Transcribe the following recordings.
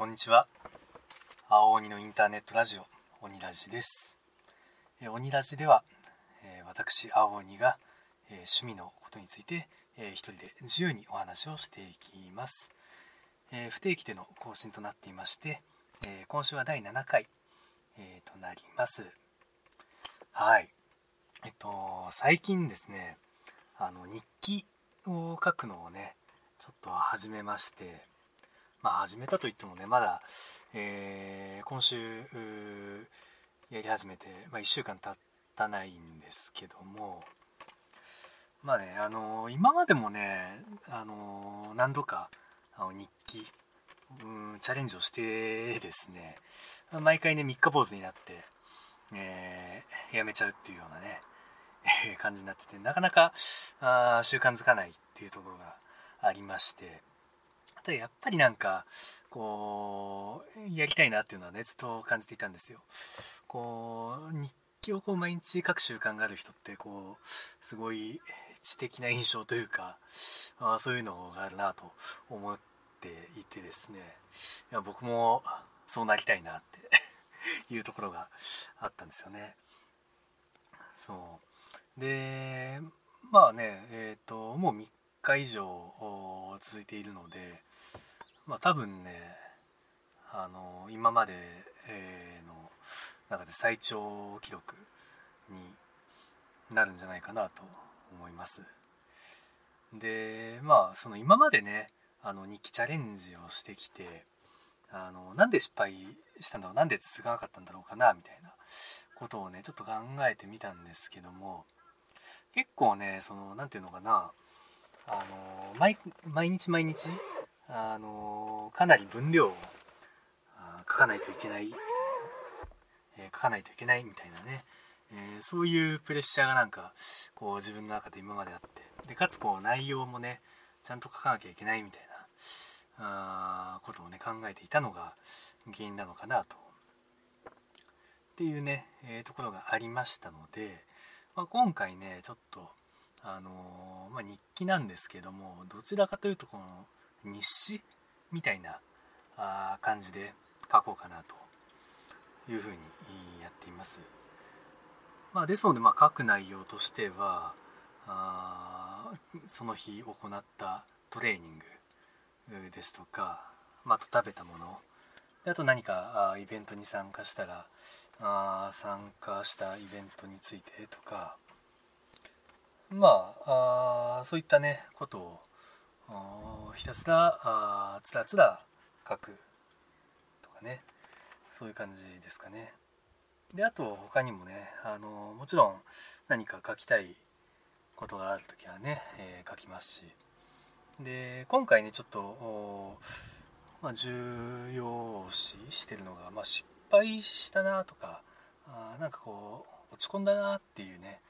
こんにちは。青鬼のインターネットラジオ鬼ラジです、え、鬼ラジでは、えー、私青鬼が、えー、趣味のことについて、えー、一人で自由にお話をしていきます、え不定期での更新となっていまして、え今週は第7回、えとなります。はい。えっと最近ですねあの日記を書くのをねちょっと始めましてまあ始めたといってもねまだ、えー、今週やり始めて、まあ、1週間経たないんですけどもまあねあのー、今までもねあのー、何度かあの日記うんチャレンジをしてですね毎回ね三日坊主になって、えー、やめちゃうっていうようなね感じになっててなかなかあ習慣づかないっていうところがありましてただやっぱりなんかこうやりたいなっていうのはねずっと感じていたんですよ。こう日記をこう毎日書く習慣がある人ってこうすごい知的な印象というかあそういうのがあるなと思っていてですね。いや僕もそうなりたいなって いうところがあったんですよね。そう。でまあねえっ、ー、ともう3日以上続いているのでまあ多分ねあの今まで、え、の中で最長記録になるんじゃないかなと思います。でまあその今までねあの日記チャレンジをしてきてあのなんで失敗したんだろうなんで続かなかったんだろうかなみたいなことをねちょっと考えてみたんですけども結構ねその何て言うのかなあの毎毎日毎日あのかなり分量を書かないといけない、えー、書かないといけないみたいなね、えー、そういうプレッシャーがなんかこう自分の中で今まであって。でかつこう内容もねちゃんと書かなきゃいけないみたいなあことをね考えていたのが原因なのかなと。っていうね、えー、ところがありましたので、まあ、今回ねちょっとあのまあ、日記なんですけどもどちらかというとこの日誌みたいなあ感じで書こうかなというふうにやっています。まあ、ですので、まあ、書く内容としてはあその日行ったトレーニングですとか、まあ、と食べたものであと何かあイベントに参加したらあ参加したイベントについてとかまあそういったねことをひたすらあつらつら書くとかねそういう感じですかね。であと他にもねあのもちろん何か書きたいことがある時はね、えー、書きますし。で今回ねちょっと、まあ、重要視してるのが、まあ、失敗したなとかあなんかこう落ち込んだなっていうね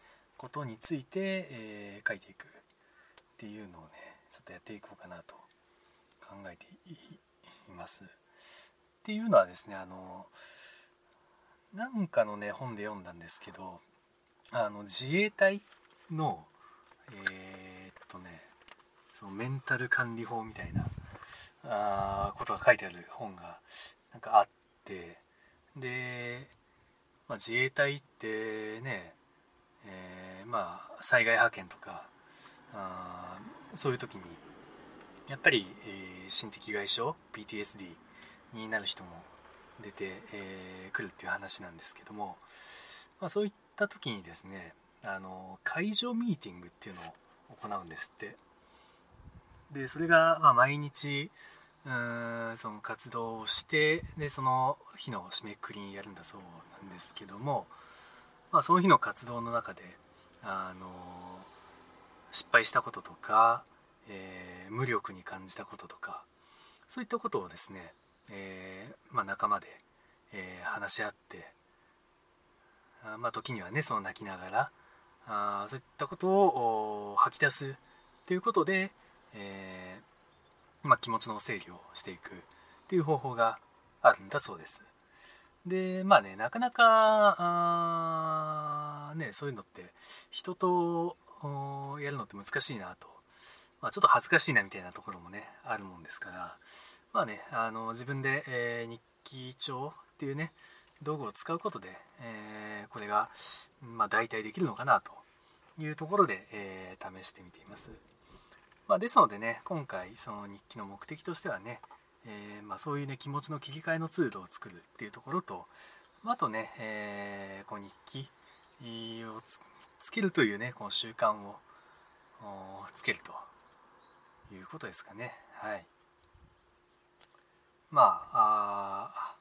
ことについて、えー、書いていくっていうのをねちょっとやっていこうかなと考えています。っていうのはですねあのなんかのね本で読んだんですけどあの自衛隊のえー、っとねそのメンタル管理法みたいなあことが書いてある本がなんかあってで、まあ、自衛隊ってね、えー、まあ災害派遣とかあそういう時にやっぱり、えー、心的外傷 PTSD になる人も出てく、えー、るっていう話なんですけども、まあ、そういった時にですねあの会場ミーティングっていうのを行うんですって。でそれが、まあ、毎日うんその活動をしてでその日の締めくくりにやるんだそうなんですけども、まあ、その日の活動の中であの失敗したこととか、えー、無力に感じたこととかそういったことをですね、えー、まあ、仲間で、えー、話し合ってあまあ、時にはねその泣きながらあそういったことを吐き出すということで、えまあ、気持ちの整理をしていくっていう方法があるんだそうです。でまあねなかなかねそういうのって人とやるのって難しいなと、まあ、ちょっと恥ずかしいなみたいなところもねあるもんですからまあねあの自分で、えー、日記帳っていうね道具を使うことで、えー、これが、まあ、代替できるのかなというところで、えー、試してみています。まあ、ですのでね今回その日記の目的としてはね、えー、まあ、そういうね気持ちの切り替えのツールを作るっていうところと、まあ、とね、えこう日記をつけるというねこの習慣をつけるということですかね。はい。まああ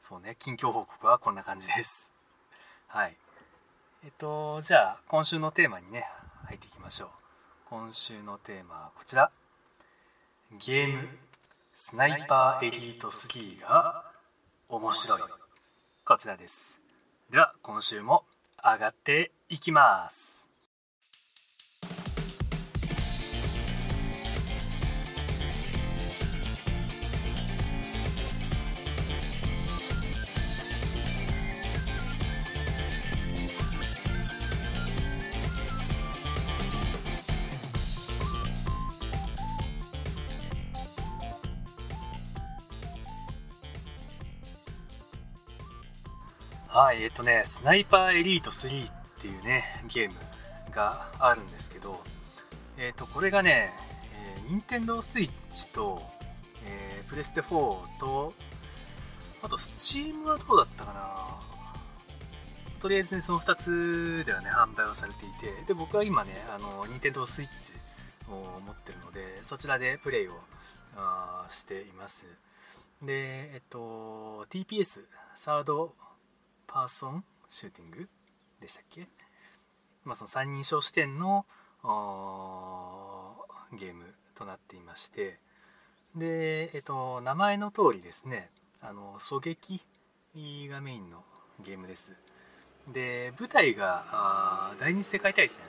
そうね近況報告はこんな感じです。はい。えっとじゃあ今週のテーマにね入っていきましょう。今週のテーマはこちら。ゲーム。スナイパーエリート3が面白い。こちらです。では今週も上がっていきます。はい、えっとね、スナイパーエリート3っていうね、ゲームがあるんですけど、えっと、これがね、えー、任天堂 switch と、えー、プレステ4と、あと、スチームはどうだったかなとりあえずね、その2つではね、販売をされていて、で、僕は今ね、あの、任天堂 switch を持ってるので、そちらでプレイをあしています。で、えっと、TPS、サードパーソンシューティング？でしたっけ、まあ、その三人称視点のゲームとなっていまして。で、えっと、名前の通りですねあの狙撃がメインのゲームです。で舞台が第二次世界大戦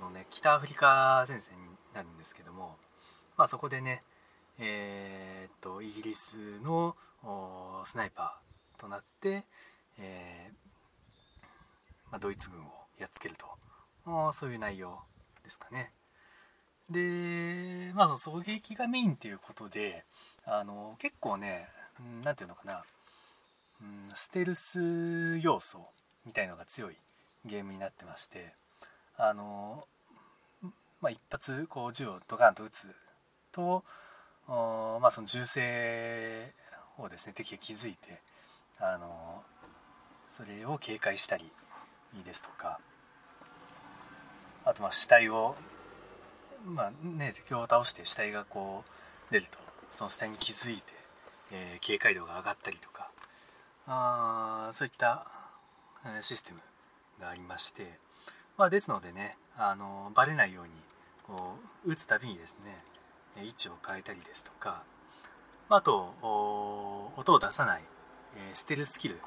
のね北アフリカ戦線になるんですけども、まあ、そこでねえー、っとイギリスのスナイパーとなってえー、まあ、ドイツ軍をやっつけるとそういう内容ですかね。で、まあ、その狙撃がメインっていうことであの結構ね何て言うのかな、うん、ステルス要素みたいのが強いゲームになってましてあの、まあ、一発こう銃をドカンと撃つと、まあ、その銃声をですね敵が気づいてあのそれを警戒したりですとか。あとまあ死体をまあね敵を倒して死体がこう出るとその死体に気づいて、えー、警戒度が上がったりとか。あそういったシステムがありまして、まあ、ですのでねあのバレないようにこう撃つたびにですね位置を変えたりですとか。あと音を出さない、えー、ステルスキル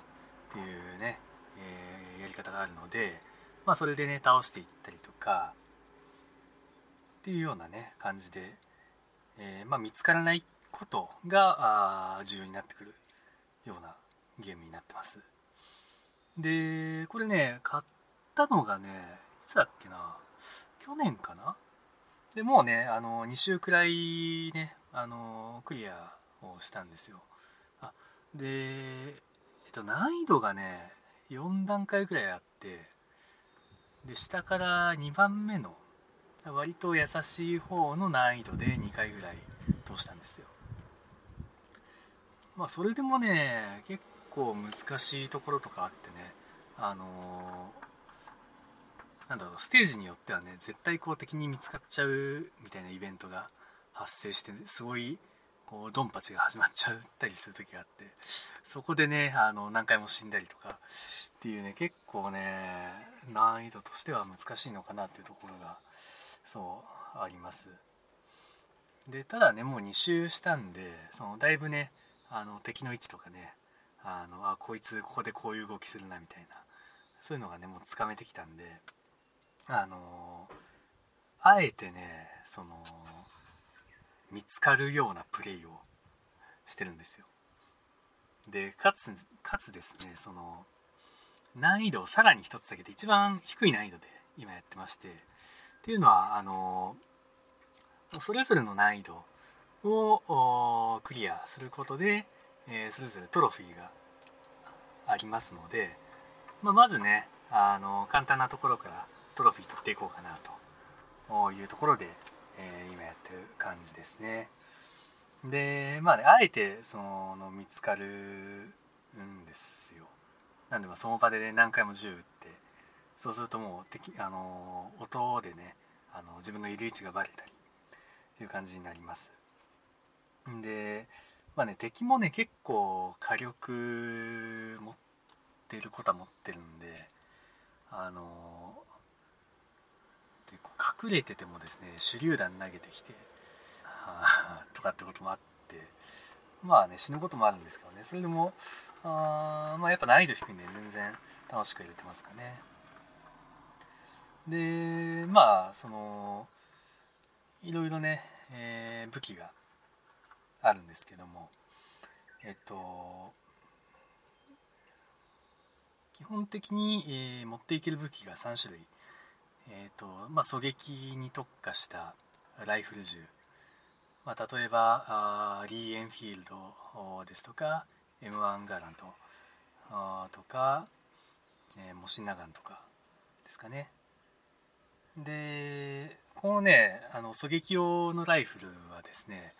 っていうね、えー、やり方があるので、まあ、それでね倒していったりとかっていうようなね感じで、えー、まあ、見つからないことが重要になってくるようなゲームになってます。でこれね買ったのがねいつだっけな去年かな？でもうねあの2週くらいねあのクリアをしたんですよ。あでと難易度がね4段階ぐらいあってで下から2番目の割と優しい方の難易度で2回ぐらい通したんですよ。まあそれでもね結構難しいところとかあってねあのー、なんだろうステージによってはね絶対こう敵に見つかっちゃうみたいなイベントが発生して、すごいこうドンパチが始まっちゃったりする時があってそこでねあの何回も死んだりとかっていうね結構ね難易度としては難しいのかなっていうところがそうあります。でただねもう2周したんでそのだいぶねあの敵の位置とかねあのあこいつここでこういう動きするなみたいなそういうのがねもうつかめてきたんであのあえてねその見つかるようなプレイをしてるんですよ。でかつかつですねその難易度をさらに1つだけで一番低い難易度で今やってましてっていうのはあのそれぞれの難易度をクリアすることで、えー、それぞれトロフィーがありますので、まあ、まずねあの簡単なところからトロフィー取っていこうかなというところで、えー、今やってる感じですね。でまあねあえてその見つかるんですよ。なんでまその場でね何回も銃撃ってそうするともう敵あの音でねあの自分のいる位置がバレたりっていう感じになります。でまあね敵もね結構火力持ってることは持ってるんであの隠れててもですね手榴弾投げてきてとかってこともあってまあね死ぬこともあるんですけどね。それでもあまあやっぱ難易度低いんで全然楽しく入れてますかね。でまあそのいろいろね、えー、武器があるんですけどもえっと基本的に、えー、持っていける武器が3種類、えーとまあ、狙撃に特化したライフル銃、まあ、例えばあリー・エンフィールドですとか M1 ガラントとか、えー、モシンナガンとかですかね。でこのねあの狙撃用のライフルはですね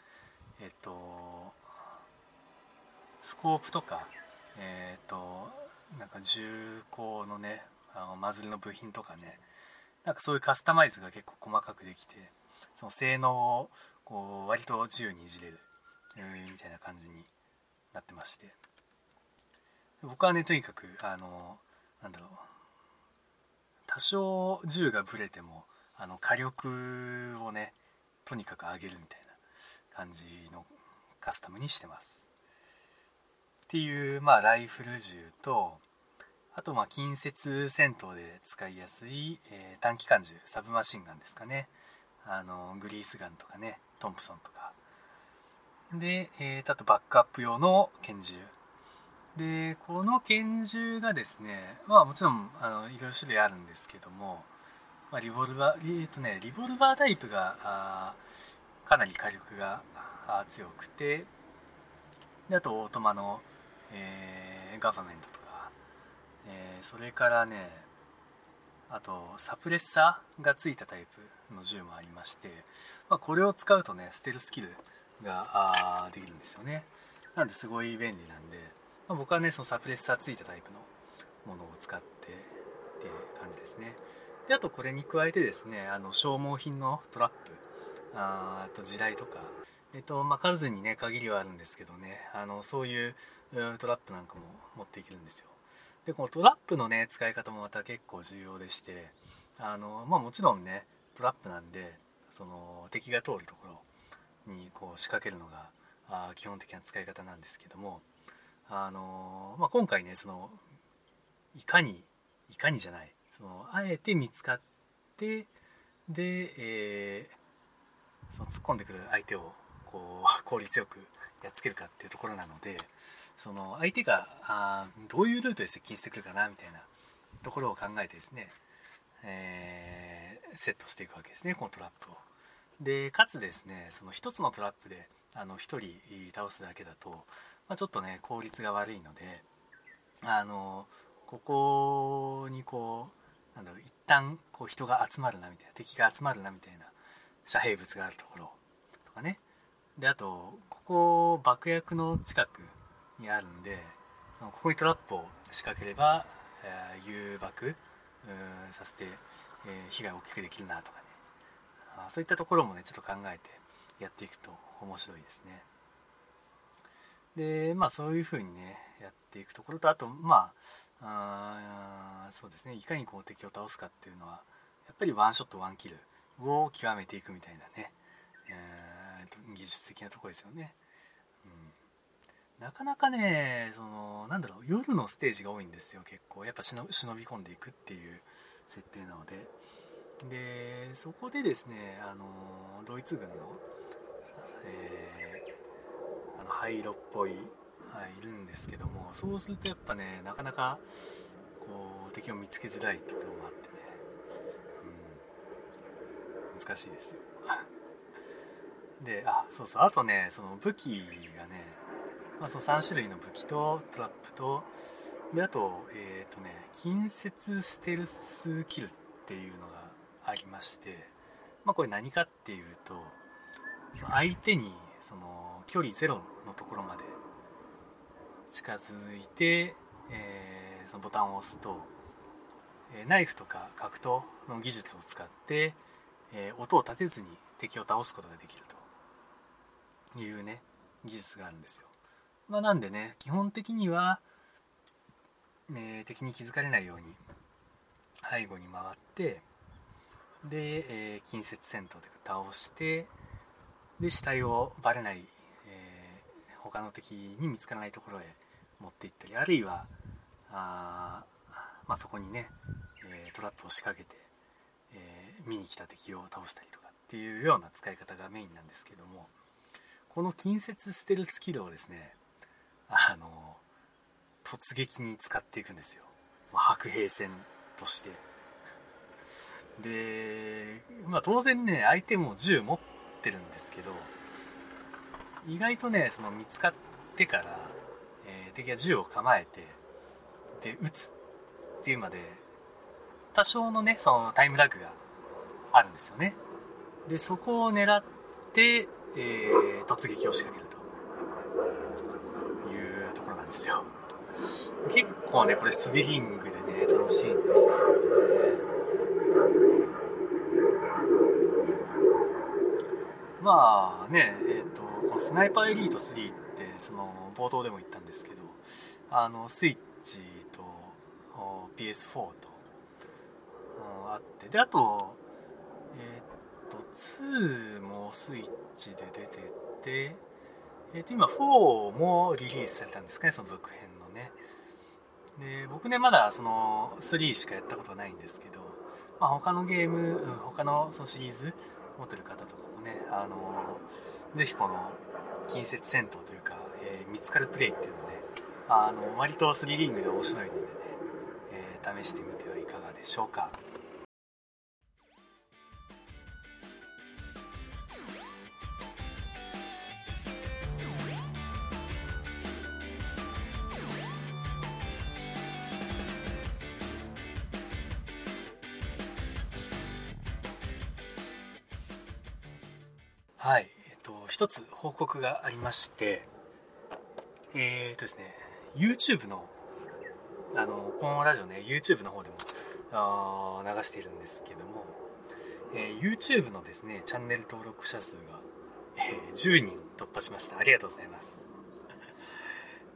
えっとスコープとかえっとなんか銃口のねあのマズルの部品とかねなんかそういうカスタマイズが結構細かくできてその性能をこう割と自由にいじれるみたいな感じになってまして僕はねとにかくあのなんだろう多少銃がぶれてもあの火力をねとにかく上げるみたいな感じのカスタムにしてます。っていう、まあ、ライフル銃とあとまあ近接戦闘で使いやすい、えー、短期間銃サブマシンガンですかね。あのグリースガンとかねトンプソンとか。で、えー、あとバックアップ用の拳銃。でこの拳銃がですねまあもちろんあのいろいろ種類あるんですけども、まあ、リボルバーえっ、ー、とねリボルバータイプがあかなり火力が強くてであとオートマの、えー、ガバメントとか、えー、それからねあとサプレッサーがついたタイプの銃もありまして、まあ、これを使うとねステルスキルができるんですよね。なんですごい便利なんで、まあ、僕はねそのサプレッサーついたタイプのものを使ってっていう感じですね。であとこれに加えてですねあの消耗品のトラップあと時代とか、えっとまあ、数にね限りはあるんですけどねあのそういうトラップなんかも持っていけるんですよ。でこのトラップのね使い方もまた結構重要でしてあの、まあ、もちろんねトラップなんでその敵が通るところにこう仕掛けるのがあ基本的な使い方なんですけどもあの、まあ、今回ねそのいかにいかにじゃないそのあえて見つかってで、えーその突っ込んでくる相手をこう効率よくやっつけるかっていうところなのでその相手があどういうルートで接近してくるかなみたいなところを考えてですね、えー、セットしていくわけですねこのトラップを。でかつですねその1つのトラップであの1人倒すだけだと、まあ、ちょっとね効率が悪いのであのここにこうなんだろう一旦こう人が集まるなみたいな敵が集まるなみたいな遮蔽物があるところとかねであとここ爆薬の近くにあるんでここにトラップを仕掛ければ、えー、誘爆させて、えー、被害を大きくできるなとかね。あそういったところもねちょっと考えてやっていくと面白いですね。でまあそういうふうにねやっていくところとあとまああそうですね。いかにこう敵を倒すかっていうのはやっぱりワンショットワンキルを極めていくみたいなね、えー、技術的なとこですよね、なかなかねそのなんだろう夜のステージが多いんですよ結構。やっぱ忍び込んでいくっていう設定なので。でそこでですねあのドイツ軍の,、えー、あの灰色っぽい、はい、いるんですけどもそうするとやっぱねなかなかこう敵を見つけづらいところもあってね、うん。難しいですよ。であそうそう。あとねその武器がね、まあ、その3種類の武器とトラップとであとえっ、ー、とね近接ステルスキルっていうのがありましてまあこれ何かっていうとその相手にその距離ゼロのところまで近づいて、えー、そのボタンを押すとえナイフとか格闘の技術を使って、えー、音を立てずに敵を倒すことができるというね技術があるんですよ。まあ、なんでね基本的には、ね、敵に気づかれないように背後に回ってで、えー、近接戦闘で倒してで死体をバレない、えー、他の敵に見つからないところへ持っていったりあるいはあ、まあ、そこにね、えー、トラップを仕掛けて、えー、見に来た敵を倒したりとかっていうような使い方がメインなんですけどもこの近接ステルスキルをですねあの突撃に使っていくんですよ、まあ、白兵戦として。で、まあ、当然ね相手も銃持ってるんですけど意外とねその見つかってから、えー、敵が銃を構えてで撃つっていうまで多少のねそのタイムラグがあるんですよね。でそこを狙って、えー、突撃を仕掛けると。ですよ結構ねこれスリリングでね楽しいんですよね。まあねえっ、ー、とこのスナイパーエリート3ってその冒頭でも言ったんですけどあのスイッチと PS4 とあってであとえっ、ー、と2もスイッチで出てて、えー、と今4もリリースされたんですかねその続編のねで僕ねまだその3しかやったことはないんですけど、まあ、他のゲーム他のそのシリーズ持ってる方とかもねあのぜひこの近接戦闘というか、えー、見つかるプレイっていうのねあの割とスリリングで面白いのでね、えー、試してみてはいかがでしょうか。はい、えっと、一つ報告がありまして、えー、っとですね、YouTube の、あの、このラジオね、YouTube の方でもあ流しているんですけども、えー、YouTube のですね、チャンネル登録者数が、えー、10人突破しました。ありがとうございます。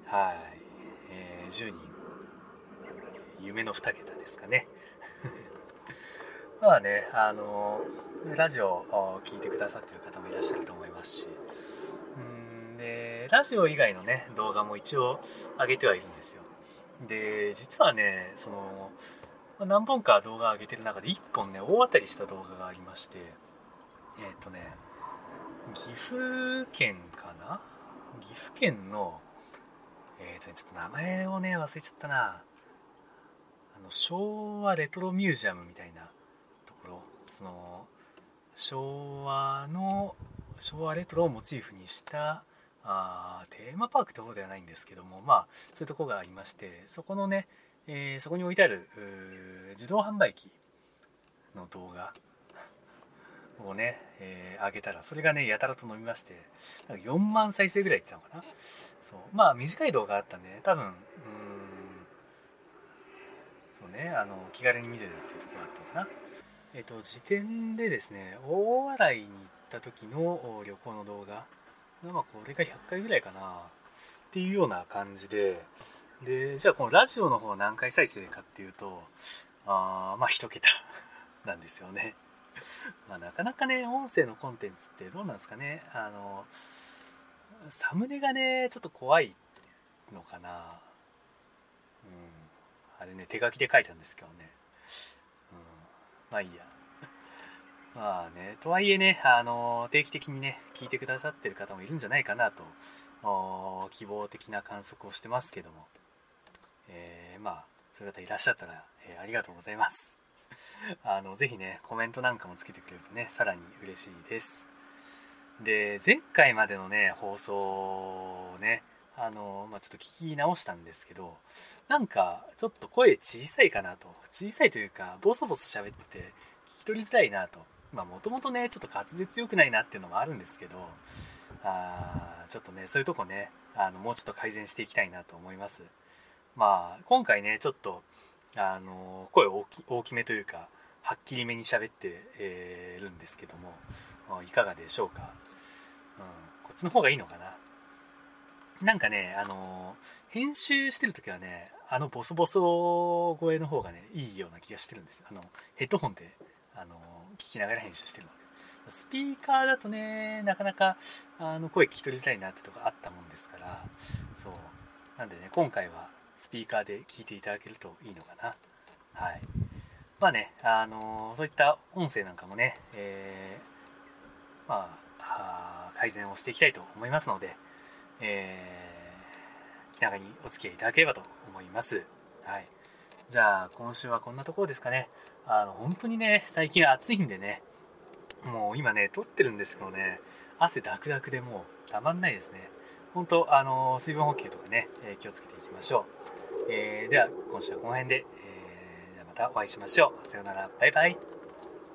はい、えー、10人、夢の2桁ですかね。まあね、あのラジオを聴いてくださってる方もいらっしゃると思いますし。うんでラジオ以外のね動画も一応上げてはいるんですよ。で実はねその何本か動画上げてる中で1本ね大当たりした動画がありまして。えっ、ー、とね岐阜県かな？岐阜県のえっ、ー、とねちょっと名前をね忘れちゃったな。あの昭和レトロミュージアムみたいなその昭和の昭和レトロをモチーフにしたあテーマパークってほどではないんですけどもまあそういうとこがありましてそこのね、えー、そこに置いてある自動販売機の動画 をね、えー、上げたらそれがねやたらと伸びましてなんか4万再生ぐらいいってたのかな。そう。まあ短い動画あったんで、ね、多分うんそうねあの気軽に見れるっていうところだったのかな。えっと、時点でですね大洗に行った時の旅行の動画。まあこれが100回ぐらいかな。っていうような感じで。でじゃあこのラジオの方何回再生かっていうとあまあ1桁 なんですよね。まあなかなかね音声のコンテンツってどうなんですかね。あのサムネがねちょっと怖いのかな。うん。あれね手書きで書いたんですけどね。まあいいや。まあね、とはいえね、あの定期的にね、聞いてくださってる方もいるんじゃないかなと、希望的な観測をしてますけども、えー、まあ、そういう方いらっしゃったら、えー、ありがとうございます。あの、ぜひね、コメントなんかもつけてくれるとね、さらに嬉しいです。で前回までのね放送をねあの、まあ、ちょっと聞き直したんですけどなんかちょっと声小さいかなと。小さいというかボソボソ喋ってて聞き取りづらいなと。まあもともとねちょっと滑舌良くないなっていうのもあるんですけどあちょっとねそういうとこねあのもうちょっと改善していきたいなと思います。まあ今回ねちょっとあの声大き大きめというかはっきりめに喋って、えー、るんですけどもいかがでしょうか、うん、こっちの方がいいのかな？なんかね、あの編集してる時はねあのボソボソ声の方がねいいような気がしてるんです。あのヘッドホンで、あの聞きながら編集してるの。でスピーカーだとねなかなかあの声聞き取りづらいなってとこあったもんですからそう。なんでね今回はスピーカーで聞いていただけるといいのかな。はい。まあねあのそういった音声なんかもね、えー、まあ改善をしていきたいと思いますので、えー、気長にお付き合いいただければと思います。はい。じゃあ今週はこんなところですかね。あの本当にね最近暑いんでね。もう今ね撮ってるんですけどね汗ダクダクでもうたまんないですね。本当あの水分補給とかね、えー、気をつけていきましょう、えー、では今週はこの辺で、えー、じゃあまたお会いしましょう。さようなら。バイバイ。